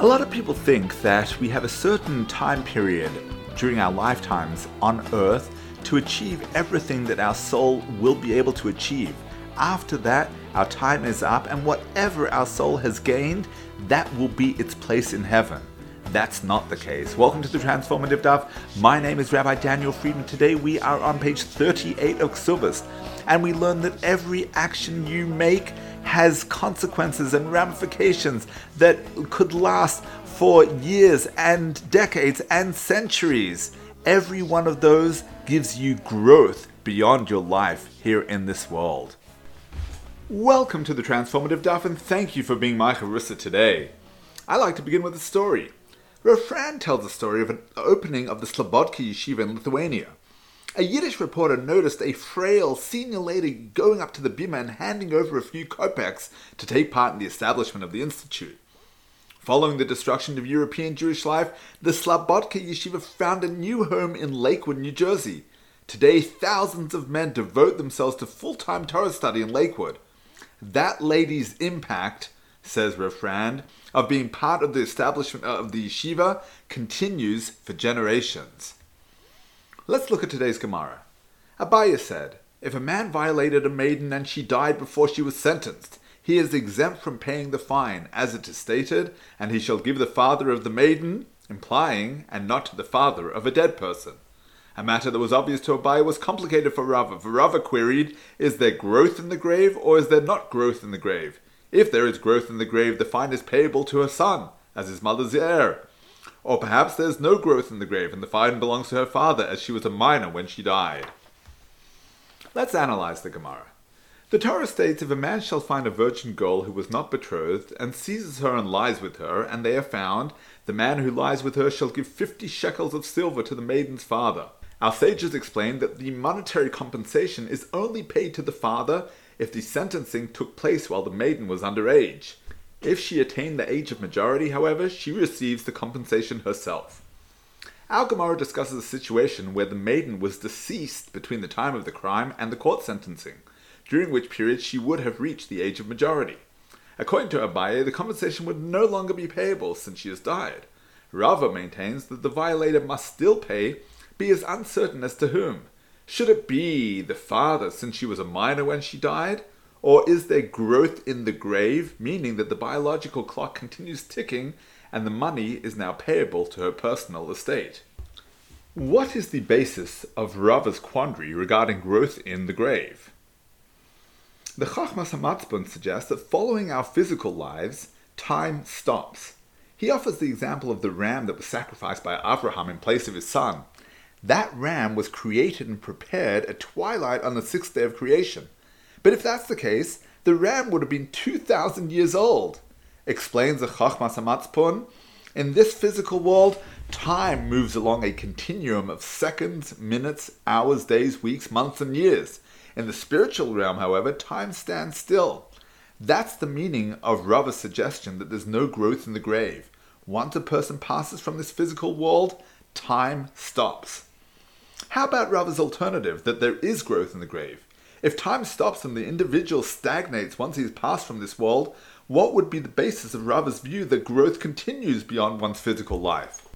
A lot of people think that we have a certain time period during our lifetimes on earth to achieve everything that our soul will be able to achieve. After that, our time is up, and whatever our soul has gained, that will be its place in heaven. That's not the case. Welcome to the Transformative Daf. My name is Rabbi Daniel Friedman. Today we are on page 38 of Kesubos, and we learn that every action you make has consequences and ramifications that could last for years and decades and centuries. Every one of those gives you growth beyond your life here in this world. Welcome to the Transformative Daf, and thank you for being my chavrusa today. I like to begin with a story. Rav tells the story of an opening of the Slobodka Yeshiva in Lithuania. A Yiddish reporter noticed a frail senior lady going up to the bima and handing over a few kopecks to take part in the establishment of the institute. Following the destruction of European Jewish life, the Slobodka Yeshiva found a new home in Lakewood, New Jersey. Today, thousands of men devote themselves to full time Torah study in Lakewood. That lady's impact, says Refrand, of being part of the establishment uh, of the yeshiva continues for generations. Let's look at today's Gemara. Abaye said, If a man violated a maiden and she died before she was sentenced, he is exempt from paying the fine, as it is stated, and he shall give the father of the maiden, implying, and not the father of a dead person. A matter that was obvious to Abaye was complicated for Rava, for Rava queried, Is there growth in the grave, or is there not growth in the grave? If there is growth in the grave, the fine is payable to her son, as his mother's heir. Or perhaps there's no growth in the grave and the fine belongs to her father as she was a minor when she died. Let's analyze the Gemara. The Torah states if a man shall find a virgin girl who was not betrothed, and seizes her and lies with her, and they are found, the man who lies with her shall give fifty shekels of silver to the maiden's father. Our sages explain that the monetary compensation is only paid to the father if the sentencing took place while the maiden was under age. If she attained the age of majority, however, she receives the compensation herself. Al Gemara discusses a situation where the maiden was deceased between the time of the crime and the court sentencing, during which period she would have reached the age of majority. According to Abaye, the compensation would no longer be payable since she has died. Rava maintains that the violator must still pay, be as uncertain as to whom. Should it be the father since she was a minor when she died? Or is there growth in the grave, meaning that the biological clock continues ticking and the money is now payable to her personal estate? What is the basis of Rava's quandary regarding growth in the grave? The Chachmas Hamatzpon suggests that following our physical lives, time stops. He offers the example of the ram that was sacrificed by Abraham in place of his son. That ram was created and prepared at twilight on the sixth day of creation. But if that's the case, the ram would have been 2,000 years old. Explains the Chachmas Hamatzpon. In this physical world, time moves along a continuum of seconds, minutes, hours, days, weeks, months, and years. In the spiritual realm, however, time stands still. That's the meaning of Rava's suggestion that there's no growth in the grave. Once a person passes from this physical world, time stops. How about Rava's alternative, that there is growth in the grave? If time stops and the individual stagnates once he's passed from this world, what would be the basis of Rava's view that growth continues beyond one's physical life?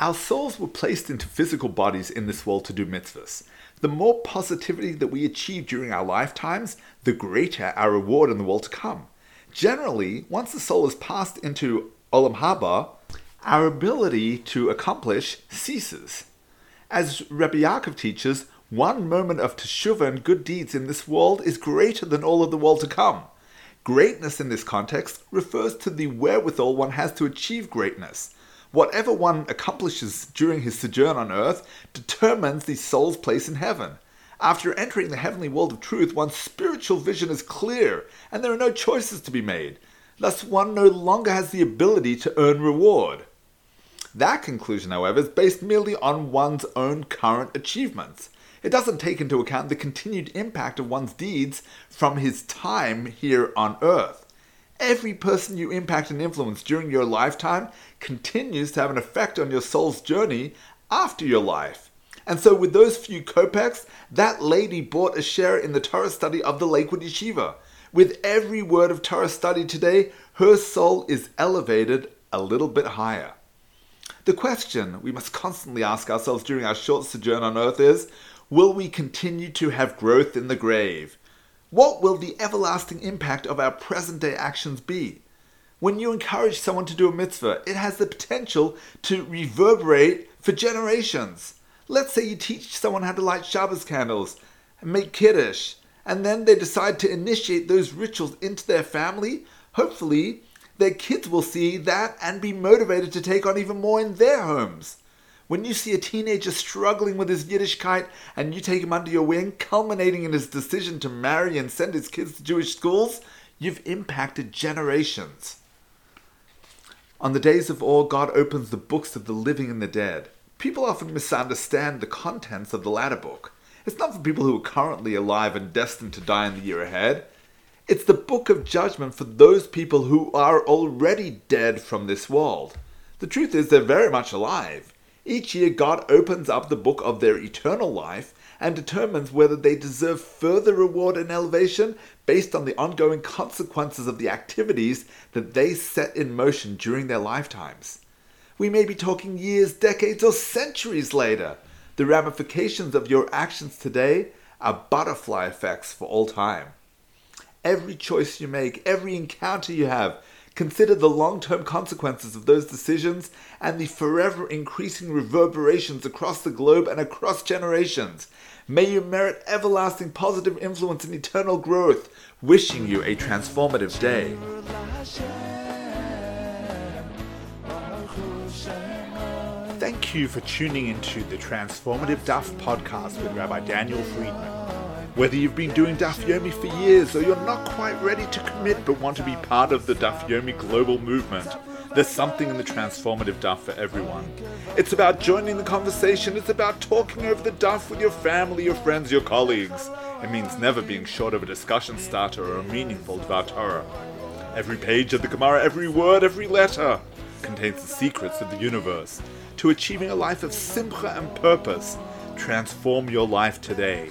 Our souls were placed into physical bodies in this world to do mitzvahs. The more positivity that we achieve during our lifetimes, the greater our reward in the world to come. Generally, once the soul is passed into Olam Haba, our ability to accomplish ceases. As Rabbi Yaakov teaches, one moment of teshuvah and good deeds in this world is greater than all of the world to come. Greatness in this context refers to the wherewithal one has to achieve greatness. Whatever one accomplishes during his sojourn on earth determines the soul's place in heaven. After entering the heavenly world of truth, one's spiritual vision is clear, and there are no choices to be made. Thus, one no longer has the ability to earn reward. That conclusion, however, is based merely on one's own current achievements. It doesn't take into account the continued impact of one's deeds from his time here on earth. Every person you impact and influence during your lifetime continues to have an effect on your soul's journey after your life. And so, with those few kopecks, that lady bought a share in the Torah study of the Lakewood Yeshiva. With every word of Torah study today, her soul is elevated a little bit higher. The question we must constantly ask ourselves during our short sojourn on earth is Will we continue to have growth in the grave? What will the everlasting impact of our present day actions be? When you encourage someone to do a mitzvah, it has the potential to reverberate for generations. Let's say you teach someone how to light Shabbos candles and make Kiddush, and then they decide to initiate those rituals into their family. Hopefully, their kids will see that and be motivated to take on even more in their homes. When you see a teenager struggling with his Yiddishkeit and you take him under your wing, culminating in his decision to marry and send his kids to Jewish schools, you've impacted generations. On the days of awe, God opens the books of the living and the dead. People often misunderstand the contents of the latter book. It's not for people who are currently alive and destined to die in the year ahead. It's the book of judgment for those people who are already dead from this world. The truth is, they're very much alive. Each year, God opens up the book of their eternal life and determines whether they deserve further reward and elevation based on the ongoing consequences of the activities that they set in motion during their lifetimes. We may be talking years, decades, or centuries later. The ramifications of your actions today are butterfly effects for all time every choice you make, every encounter you have. Consider the long term consequences of those decisions and the forever increasing reverberations across the globe and across generations. May you merit everlasting positive influence and eternal growth. Wishing you a transformative day. Thank you for tuning into the Transformative Daf podcast with Rabbi Daniel Friedman. Whether you've been doing Daf Yomi for years or you're not quite ready to commit but want to be part of the Daf Yomi global movement, there's something in the transformative Daf for everyone. It's about joining the conversation, it's about talking over the Daf with your family, your friends, your colleagues. It means never being short of a discussion starter or a meaningful Dvar Torah. Every page of the Gemara, every word, every letter contains the secrets of the universe. To achieving a life of simcha and purpose, transform your life today.